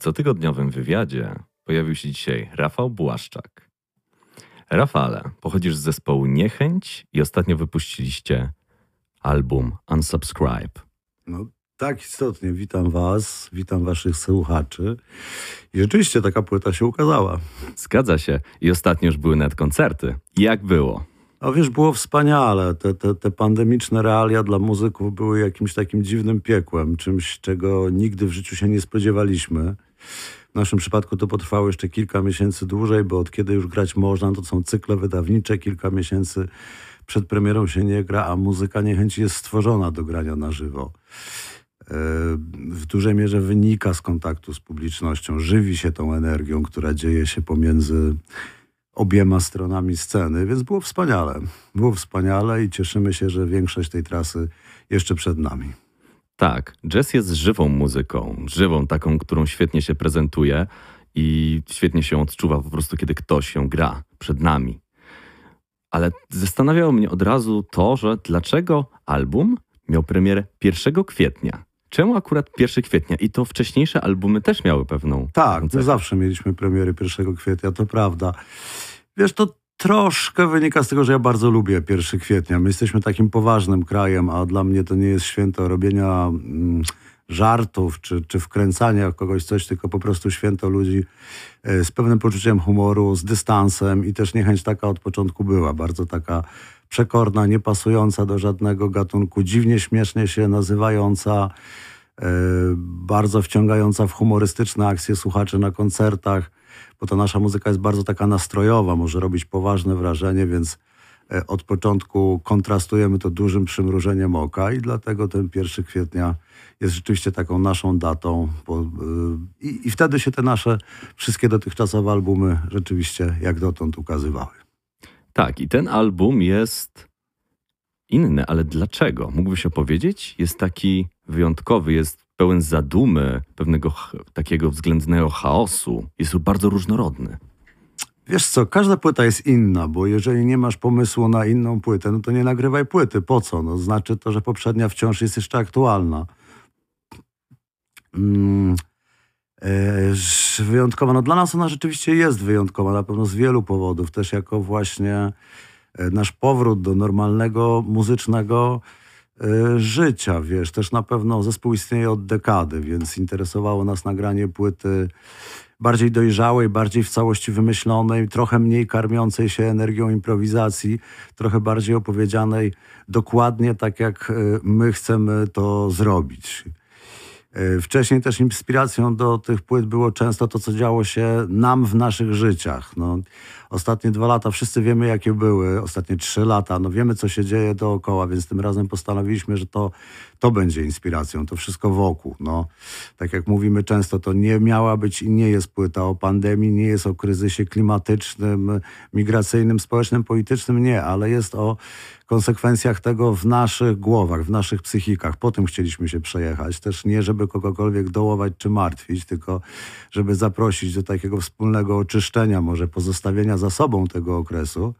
cotygodniowym wywiadzie pojawił się dzisiaj Rafał Błaszczak. Rafale, pochodzisz z zespołu Niechęć i ostatnio wypuściliście album Unsubscribe. No tak, istotnie. Witam Was, witam Waszych słuchaczy. I rzeczywiście taka płyta się ukazała. Zgadza się. I ostatnio już były nawet koncerty. Jak było? A wiesz, było wspaniale. Te, te, te pandemiczne realia dla muzyków były jakimś takim dziwnym piekłem, czymś, czego nigdy w życiu się nie spodziewaliśmy. W naszym przypadku to potrwało jeszcze kilka miesięcy dłużej, bo od kiedy już grać można, to są cykle wydawnicze, kilka miesięcy przed premierą się nie gra, a muzyka niechęci jest stworzona do grania na żywo. E, w dużej mierze wynika z kontaktu z publicznością, żywi się tą energią, która dzieje się pomiędzy obiema stronami sceny, więc było wspaniale. Było wspaniale i cieszymy się, że większość tej trasy jeszcze przed nami. Tak, jazz jest żywą muzyką, żywą, taką, którą świetnie się prezentuje i świetnie się odczuwa po prostu, kiedy ktoś ją gra przed nami. Ale zastanawiało mnie od razu to, że dlaczego album miał premierę 1 kwietnia. Czemu akurat 1 kwietnia? I to wcześniejsze albumy też miały pewną. Tak, my zawsze mieliśmy premiery 1 kwietnia, to prawda. Wiesz, to troszkę wynika z tego, że ja bardzo lubię 1 kwietnia. My jesteśmy takim poważnym krajem, a dla mnie to nie jest święto robienia mm, żartów czy, czy wkręcania kogoś coś, tylko po prostu święto ludzi e, z pewnym poczuciem humoru, z dystansem i też niechęć taka od początku była, bardzo taka przekorna, niepasująca do żadnego gatunku, dziwnie śmiesznie się nazywająca, e, bardzo wciągająca w humorystyczne akcje słuchaczy na koncertach, bo ta nasza muzyka jest bardzo taka nastrojowa, może robić poważne wrażenie, więc e, od początku kontrastujemy to dużym przymrużeniem oka i dlatego ten 1 kwietnia jest rzeczywiście taką naszą datą. Bo, yy, i, wtedy się te nasze wszystkie dotychczasowe albumy rzeczywiście jak dotąd ukazywały. Tak, i ten album jest inny, ale dlaczego? Mógłbyś opowiedzieć? Jest taki wyjątkowy, jest pełen zadumy, pewnego takiego względnego chaosu. Jest bardzo różnorodny. Wiesz co, każda płyta jest inna, bo jeżeli nie masz pomysłu na inną płytę, no to nie nagrywaj płyty. Po co? No, znaczy to, że poprzednia wciąż jest jeszcze aktualna. Mm, e, wyjątkowa. No dla nas ona rzeczywiście jest wyjątkowa, na pewno z wielu powodów. Też jako właśnie e, nasz powrót do normalnego muzycznego życia, wiesz. Też na pewno zespół istnieje od dekady, więc interesowało nas nagranie płyty bardziej dojrzałej, bardziej w całości wymyślonej, trochę mniej karmiącej się energią improwizacji, trochę bardziej opowiedzianej dokładnie tak, jak my chcemy to zrobić. E, wcześniej też inspiracją do tych płyt było często to, co działo się nam w naszych życiach. No, ostatnie dwa lata wszyscy wiemy, jakie były, ostatnie trzy lata, no wiemy, co się dzieje dookoła, więc tym razem postanowiliśmy, że to, to będzie inspiracją, to wszystko wokół. No, tak jak mówimy często, to nie miała być i nie jest płyta o pandemii, nie jest o kryzysie klimatycznym, migracyjnym, społecznym, politycznym, nie, ale jest o konsekwencjach tego w naszych głowach, w naszych psychikach. Po tym chcieliśmy się przejechać. Też nie, żeby kogokolwiek dołować czy martwić, tylko żeby zaprosić do takiego wspólnego oczyszczenia, może pozostawienia za sobą tego okresu.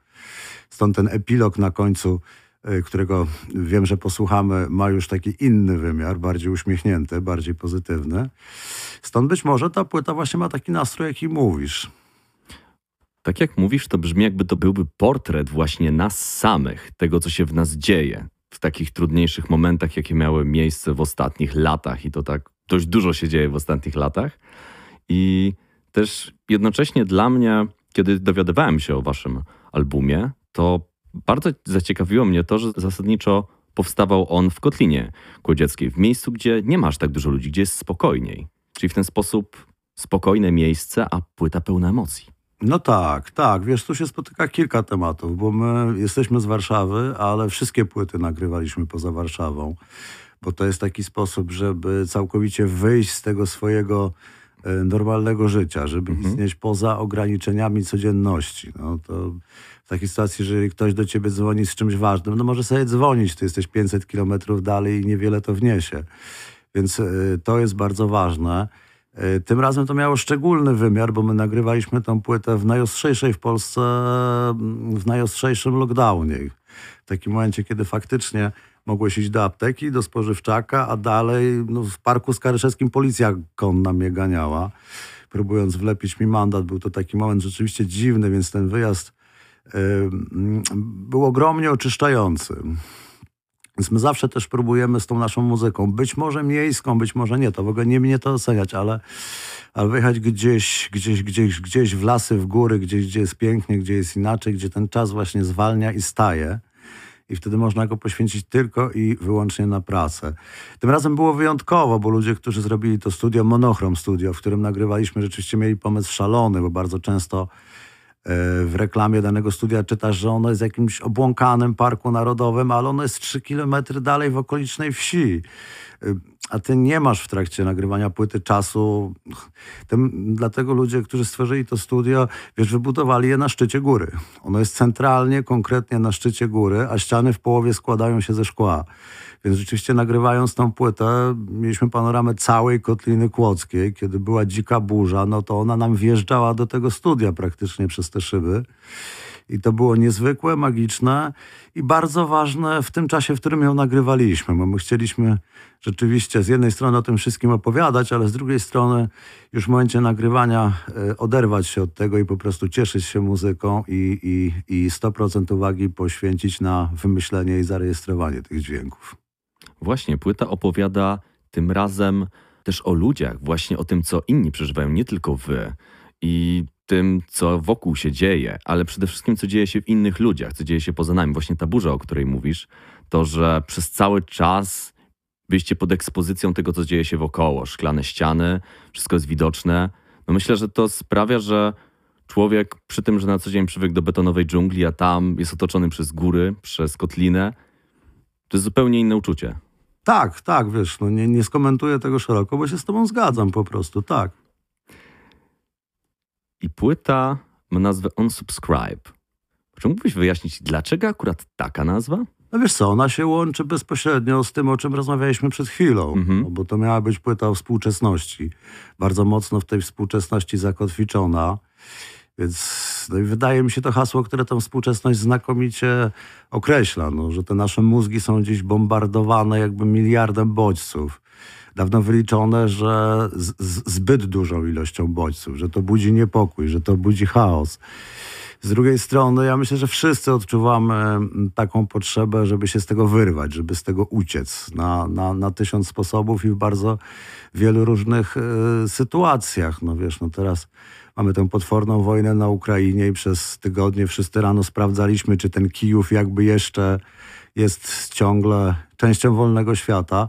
Stąd ten epilog na końcu, y, którego wiem, że posłuchamy, ma już taki inny wymiar, bardziej uśmiechnięty, bardziej pozytywny. Stąd być może ta płyta właśnie ma taki nastrój, jaki mówisz. Tak jak mówisz, to brzmi jakby to byłby portret właśnie nas samych, tego co się w nas dzieje w takich trudniejszych momentach, jakie miały miejsce w ostatnich latach i to tak dość dużo się dzieje w ostatnich latach. I też jednocześnie dla mnie, kiedy dowiadywałem się o waszym albumie, to bardzo zaciekawiło mnie to, że zasadniczo powstawał on w Kotlinie Kłodzieckiej, w miejscu, gdzie nie masz tak dużo ludzi, gdzie jest spokojniej. Czyli w ten sposób spokojne miejsce, a płyta pełna emocji. No tak, tak. Wiesz, tu się spotyka kilka tematów, bo my jesteśmy z Warszawy, ale wszystkie płyty nagrywaliśmy poza Warszawą, bo to jest taki sposób, żeby całkowicie wyjść z tego swojego e, normalnego życia, żeby mhm. istnieć poza ograniczeniami codzienności. No to w takiej sytuacji, jeżeli ktoś do ciebie dzwoni z czymś ważnym, no może sobie dzwonić, ty jesteś 500 kilometrów dalej i niewiele to wniesie. Więc y, to jest bardzo ważne. E, tym razem to miało szczególny wymiar, bo my nagrywaliśmy tę płytę w najostrzejszej w Polsce, w najostrzejszym lockdownie. W takim momencie, kiedy faktycznie mogłeś iść do apteki, do spożywczaka, a dalej no, w Parku Skaryszewskim policja konna mnie ganiała, próbując wlepić mi mandat. Był to taki moment rzeczywiście dziwny, więc ten wyjazd y, był ogromnie oczyszczający. Więc my zawsze też próbujemy z tą naszą muzyką, być może miejską, być może nie, to w ogóle nie mnie to oceniać, ale, ale wyjechać gdzieś, gdzieś, gdzieś, gdzieś w lasy, w góry, gdzieś, gdzie jest pięknie, gdzie jest inaczej, gdzie ten czas właśnie zwalnia i staje. I wtedy można go poświęcić tylko i wyłącznie na pracę. Tym razem było wyjątkowo, bo ludzie, którzy zrobili to studio, Monochrom Studio, w którym nagrywaliśmy, rzeczywiście mieli pomysł szalony, bo bardzo często w reklamie danego studia czytasz, że ono jest jakimś obłąkanym parku narodowym, ale ono jest 3 kilometry dalej w okolicznej wsi. A ty nie masz w trakcie nagrywania płyty czasu. Tym, dlatego ludzie, którzy stworzyli to studio, wiesz, wybudowali je na szczycie góry. Ono jest centralnie, konkretnie na szczycie góry, a ściany w połowie składają się ze szkła. Więc rzeczywiście nagrywając tą płytę, mieliśmy panoramę całej Kotliny Kłodzkiej. Kiedy była dzika burza, no to ona nam wjeżdżała do tego studia praktycznie przez te szyby. I to było niezwykłe, magiczne i bardzo ważne w tym czasie, w którym ją nagrywaliśmy, bo my chcieliśmy rzeczywiście z jednej strony o tym wszystkim opowiadać, ale z drugiej strony już w momencie nagrywania e, oderwać się od tego i po prostu cieszyć się muzyką i, i, i 100% uwagi poświęcić na wymyślenie i zarejestrowanie tych dźwięków. Właśnie, płyta opowiada tym razem też o ludziach, właśnie o tym, co inni przeżywają, nie tylko wy. I tym, co wokół się dzieje, ale przede wszystkim, co dzieje się w innych ludziach, co dzieje się poza nami. Właśnie ta burza, o której mówisz, to, że przez cały czas byliście pod ekspozycją tego, co dzieje się wokoło. Szklane ściany, wszystko jest widoczne. No myślę, że to sprawia, że człowiek przy tym, że na co dzień przywykł do betonowej dżungli, a tam jest otoczony przez góry, przez kotlinę, to jest zupełnie inne uczucie. Tak, tak, wiesz, no nie, nie skomentuję tego szeroko, bo się z tobą zgadzam po prostu, tak. I płyta ma nazwę Unsubscribe. Czy mógłbyś wyjaśnić, dlaczego akurat taka nazwa? No wiesz co, ona się łączy bezpośrednio z tym, o czym rozmawialiśmy przed chwilą, mhm. no bo to miała być płyta o współczesności. Bardzo mocno w tej współczesności zakotwiczona. Więc no i wydaje mi się to hasło, które tę współczesność znakomicie określa, no, że te nasze mózgi są dziś bombardowane jakby miliardem bodźców. Dawno wyliczone, że z, z, zbyt dużą ilością bodźców, że to budzi niepokój, że to budzi chaos. Z drugiej strony, ja myślę, że wszyscy odczuwamy mm, taką potrzebę, żeby się z tego wyrwać, żeby z tego uciec na, na, na tysiąc sposobów i w bardzo wielu różnych y, sytuacjach. No wiesz, no teraz mamy tę potworną wojnę na Ukrainie i przez tygodnie wszyscy rano sprawdzaliśmy, czy ten Kijów jakby jeszcze jest ciągle częścią wolnego świata.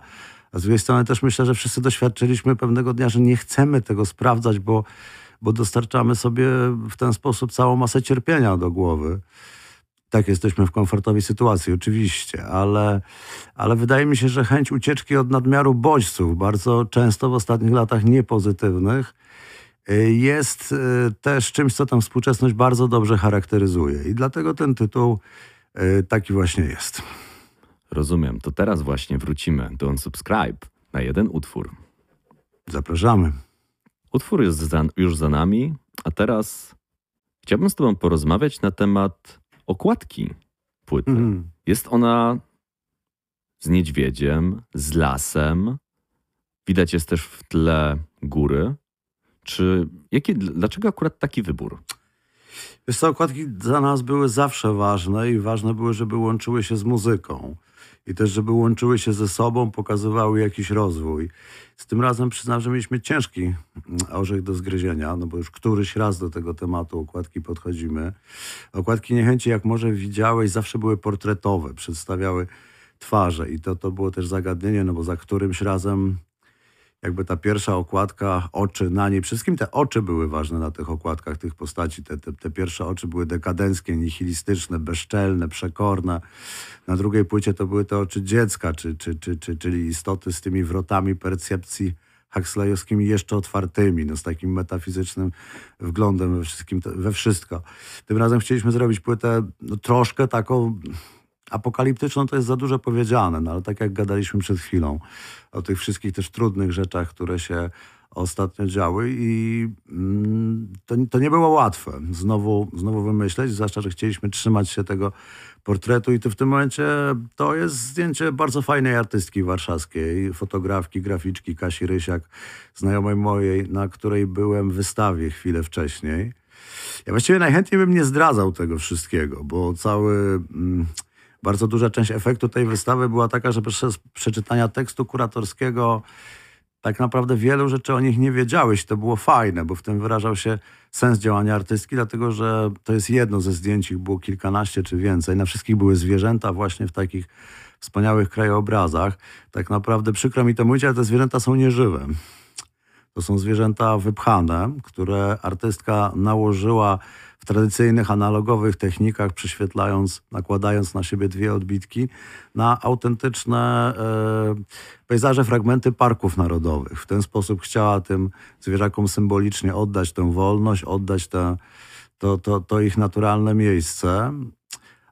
A z drugiej strony też myślę, że wszyscy doświadczyliśmy pewnego dnia, że nie chcemy tego sprawdzać, bo, bo dostarczamy sobie w ten sposób całą masę cierpienia do głowy. Tak, jesteśmy w komfortowej sytuacji, oczywiście, ale, ale wydaje mi się, że chęć ucieczki od nadmiaru bodźców, bardzo często w ostatnich latach niepozytywnych, y, jest y, też czymś, co tę współczesność bardzo dobrze charakteryzuje. I dlatego ten tytuł y, taki właśnie jest. Rozumiem. To teraz właśnie wrócimy do Unsubscribe na jeden utwór. Zapraszamy. Utwór jest za, już za nami, a teraz chciałbym z Tobą porozmawiać na temat okładki płyty. Mm. Jest ona z niedźwiedziem, z lasem. Widać jest też w tle góry. Czy jakie, dlaczego akurat taki wybór? Wiesz co, okładki dla nas były zawsze ważne i ważne były, żeby łączyły się z muzyką i też, żeby łączyły się ze sobą, pokazywały jakiś rozwój. Z tym razem przyznam, że mieliśmy ciężki mm, orzech do zgryzienia, no bo już któryś raz do tego tematu okładki podchodzimy. Okładki niechęci, jak może widziałeś, zawsze były portretowe, przedstawiały twarze i to, to było też zagadnienie, no bo za którymś razem jakby ta pierwsza okładka, oczy na niej, wszystkim te oczy były ważne na tych okładkach tych postaci. Te, te, te, pierwsze oczy były dekadenckie, nihilistyczne, bezczelne, przekorne. Na drugiej płycie to były te oczy dziecka, czy, czy, czy, czy, czyli istoty z tymi wrotami percepcji Huxleyowskimi jeszcze otwartymi, no, z takim metafizycznym wglądem we, wszystkim, we wszystko. Tym razem chcieliśmy zrobić płytę no, troszkę taką apokaliptyczną to jest za dużo powiedziane, no ale tak jak gadaliśmy przed chwilą o tych wszystkich też trudnych rzeczach, które się ostatnio działy i mm, to, to nie było łatwe znowu, znowu wymyśleć, zwłaszcza, że chcieliśmy trzymać się tego portretu i to w tym momencie to jest zdjęcie bardzo fajnej artystki warszawskiej, fotografki, graficzki Kasi Rysiak, znajomej mojej, na której byłem w wystawie chwilę wcześniej. Ja właściwie najchętniej bym nie zdradzał tego wszystkiego, bo cały... Mm, bardzo duża część efektu tej wystawy była taka, że przez przeczytania tekstu kuratorskiego tak naprawdę wielu rzeczy o nich nie wiedziałeś. To było fajne, bo w tym wyrażał się sens działania artystki, dlatego że to jest jedno ze zdjęć, ich było kilkanaście czy więcej. Na wszystkich były zwierzęta właśnie w takich wspaniałych krajobrazach. Tak naprawdę przykro mi to mówić, ale te zwierzęta są nieżywe. To są zwierzęta wypchane, które artystka nałożyła w tradycyjnych, analogowych technikach, prześwietlając, nakładając na siebie dwie odbitki, na autentyczne e, pejzaże, fragmenty parków narodowych. W ten sposób chciała tym zwierzakom symbolicznie oddać tę wolność, oddać te, to, to, to ich naturalne miejsce.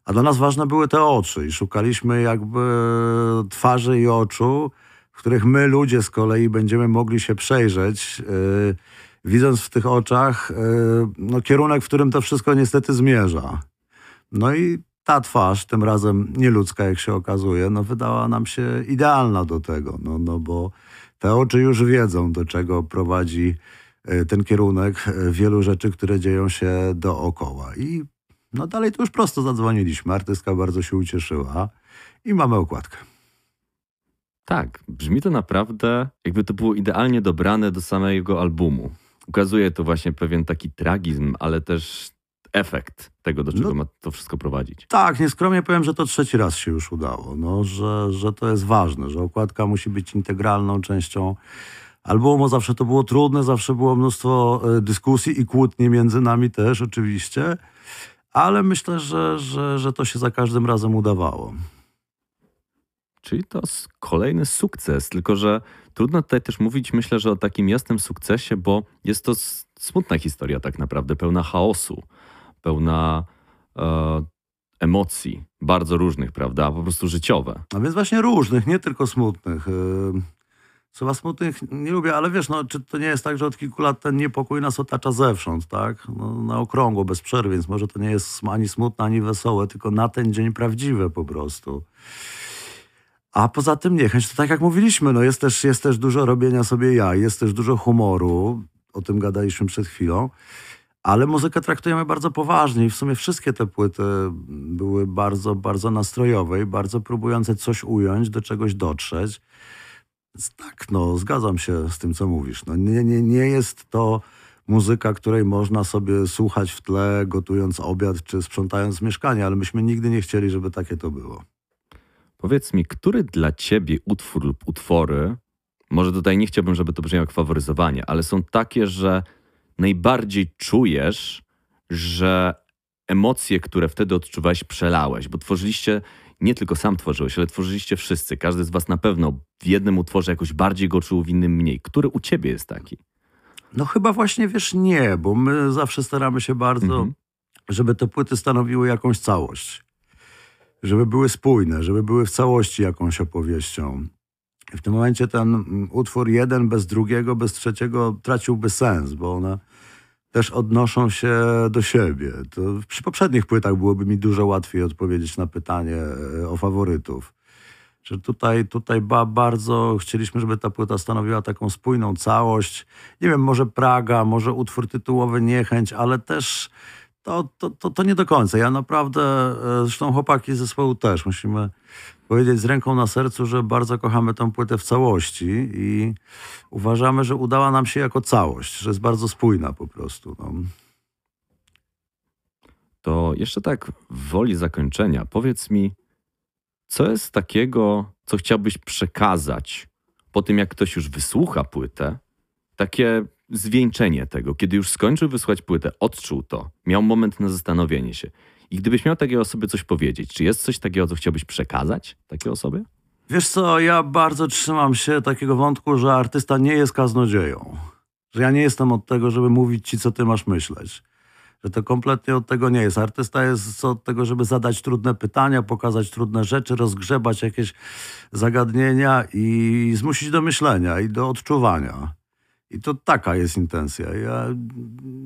A dla nas ważne były te oczy i szukaliśmy jakby twarzy i oczu, w których my ludzie z kolei będziemy mogli się przejrzeć. Yy, widząc w tych oczach e, no, kierunek, w którym to wszystko niestety zmierza. No i ta twarz, tym razem nieludzka, jak się okazuje, no, wydała nam się idealna do tego, no, no bo te oczy już wiedzą, do czego prowadzi e, ten kierunek e, wielu rzeczy, które dzieją się dookoła. I no dalej to już prosto zadzwoniliśmy. Artystka bardzo się ucieszyła i mamy okładkę. Tak, brzmi to naprawdę, jakby to było idealnie dobrane do samego albumu ukazuje to właśnie pewien taki tragizm, ale też efekt tego, do czego no, ma to wszystko prowadzić. Tak, nieskromnie powiem, że to trzeci raz się już udało, no, że, że to jest ważne, że okładka musi być integralną częścią albumu. Zawsze to było trudne, zawsze było mnóstwo e, dyskusji i kłótni między nami też oczywiście, ale myślę, że, że, że to się za każdym razem udawało. Czyli to kolejny sukces, tylko że trudno tutaj też mówić, myślę, że o takim jasnym sukcesie, bo jest to smutna historia tak naprawdę, pełna chaosu, pełna e, emocji, bardzo różnych, prawda, po prostu życiowe. A więc właśnie różnych, nie tylko smutnych. E, słowa smutnych nie lubię, ale wiesz, no, czy to nie jest tak, że od kilku lat ten niepokój nas otacza zewsząd, tak? No, na okrągło, bez przerwy, więc może to nie jest ani smutne, ani wesołe, tylko na ten dzień prawdziwe po prostu. A poza tym niechęć, to tak jak mówiliśmy, no jest, też, jest też dużo robienia sobie ja, jest też dużo humoru, o tym gadaliśmy przed chwilą, ale muzykę traktujemy bardzo poważnie i w sumie wszystkie te płyty były bardzo, bardzo nastrojowe i bardzo próbujące coś ująć, do czegoś dotrzeć. Tak, no, zgadzam się z tym, co mówisz. No, nie, nie, nie jest to muzyka, której można sobie słuchać w tle, gotując obiad czy sprzątając mieszkanie, ale myśmy nigdy nie chcieli, żeby takie to było. Powiedz mi, który dla ciebie utwór lub utwory, może tutaj nie chciałbym, żeby to brzmiało jak faworyzowanie, ale są takie, że najbardziej czujesz, że emocje, które wtedy odczuwałeś, przelałeś, bo tworzyliście, nie tylko sam tworzyłeś, ale tworzyliście wszyscy. Każdy z was na pewno w jednym utworze jakoś bardziej go czuł, w innym mniej. Który u ciebie jest taki? No chyba właśnie, wiesz, nie, bo my zawsze staramy się bardzo, mhm. żeby te płyty stanowiły jakąś całość żeby były spójne, żeby były w całości jakąś opowieścią. W tym momencie ten utwór jeden bez drugiego, bez trzeciego traciłby sens, bo one też odnoszą się do siebie. To przy poprzednich płytach byłoby mi dużo łatwiej odpowiedzieć na pytanie e, o faworytów. Że tutaj, tutaj ba, bardzo chcieliśmy, żeby ta płyta stanowiła taką spójną całość. Nie wiem, może Praga, może utwór tytułowy Niechęć, ale też to, to, to, to nie do końca. Ja naprawdę, e, zresztą chłopaki zespołu też, musimy powiedzieć z ręką na sercu, że bardzo kochamy tę płytę w całości i uważamy, że udała nam się jako całość, że jest bardzo spójna po prostu. No. To jeszcze tak w woli zakończenia, powiedz mi, co jest takiego, co chciałbyś przekazać po tym, jak ktoś już wysłucha płytę, takie zwieńczenie tego, kiedy już skończył wysłać płytę, odczuł to, miał moment na zastanowienie się. I gdybyś miał takiej osobie coś powiedzieć, czy jest coś takiego, co chciałbyś przekazać takiej osobie? Wiesz co, ja bardzo trzymam się takiego wątku, że artysta nie jest kaznodzieją. Że ja nie jestem od tego, żeby mówić ci, co ty masz myśleć. Że to kompletnie od tego nie jest. Artysta jest od tego, żeby zadać trudne pytania, pokazać trudne rzeczy, rozgrzebać jakieś zagadnienia i zmusić do myślenia i do odczuwania. I to taka jest intencja. Ja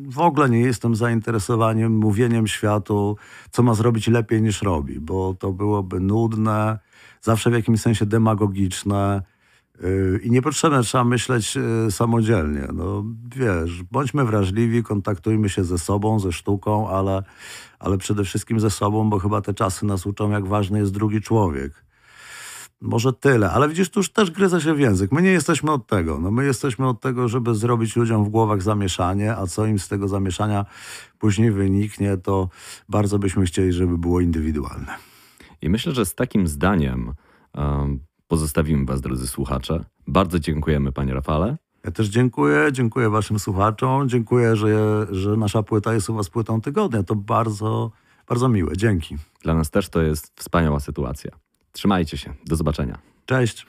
w ogóle nie jestem zainteresowany mówieniem światu, co ma zrobić lepiej niż robi, bo to byłoby nudne, zawsze w jakimś sensie demagogiczne. Yy, I niepotrzebne trzeba myśleć yy, samodzielnie. No, wiesz, bądźmy wrażliwi, kontaktujmy się ze sobą, ze sztuką, ale, ale przede wszystkim ze sobą, bo chyba te czasy nas uczą, jak ważny jest drugi człowiek. Może tyle, ale widzisz, tu już też gryza się w język. My nie jesteśmy od tego. No, my jesteśmy od tego, żeby zrobić ludziom w głowach zamieszanie, a co im z tego zamieszania później wyniknie, to bardzo byśmy chcieli, żeby było indywidualne. I myślę, że z takim zdaniem um, pozostawimy Was, drodzy słuchacze. Bardzo dziękujemy, Panie Rafale. Ja też dziękuję, dziękuję Waszym słuchaczom, dziękuję, że, że nasza płyta jest u Was płytą tygodnia. To bardzo, bardzo miłe. Dzięki. Dla nas też to jest wspaniała sytuacja. Trzymajcie się. Do zobaczenia. Cześć.